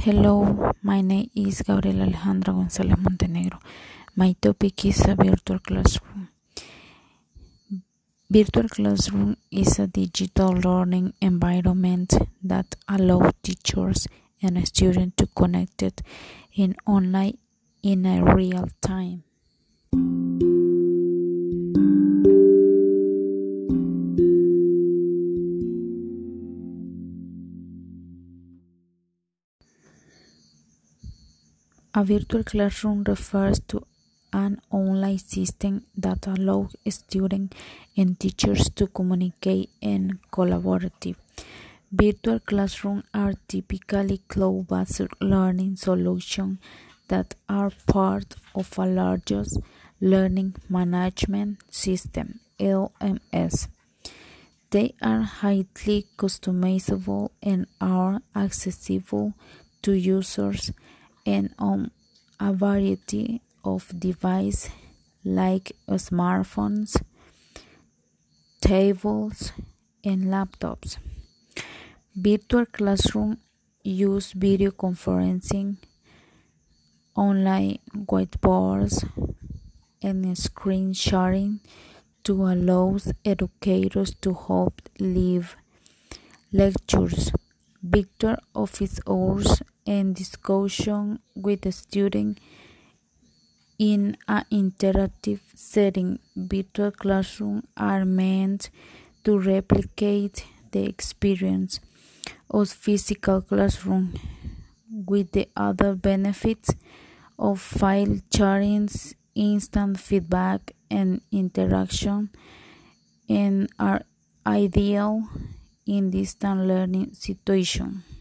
Hello, my name is Gabriela Alejandra González Montenegro. My topic is a virtual classroom. Virtual classroom is a digital learning environment that allows teachers and students to connect in online in a real time. A virtual classroom refers to an online system that allows students and teachers to communicate and collaborate. Virtual classrooms are typically cloud-based learning solutions that are part of a larger learning management system (LMS). They are highly customizable and are accessible to users and on a variety of devices like smartphones, tablets, and laptops. Virtual classroom use video conferencing, online whiteboards, and screen sharing to allow educators to hold live lectures, virtual office hours, and discussion with the student in an interactive setting. Virtual classrooms are meant to replicate the experience of physical classroom with the other benefits of file sharing, instant feedback, and interaction and are ideal in distant learning situations.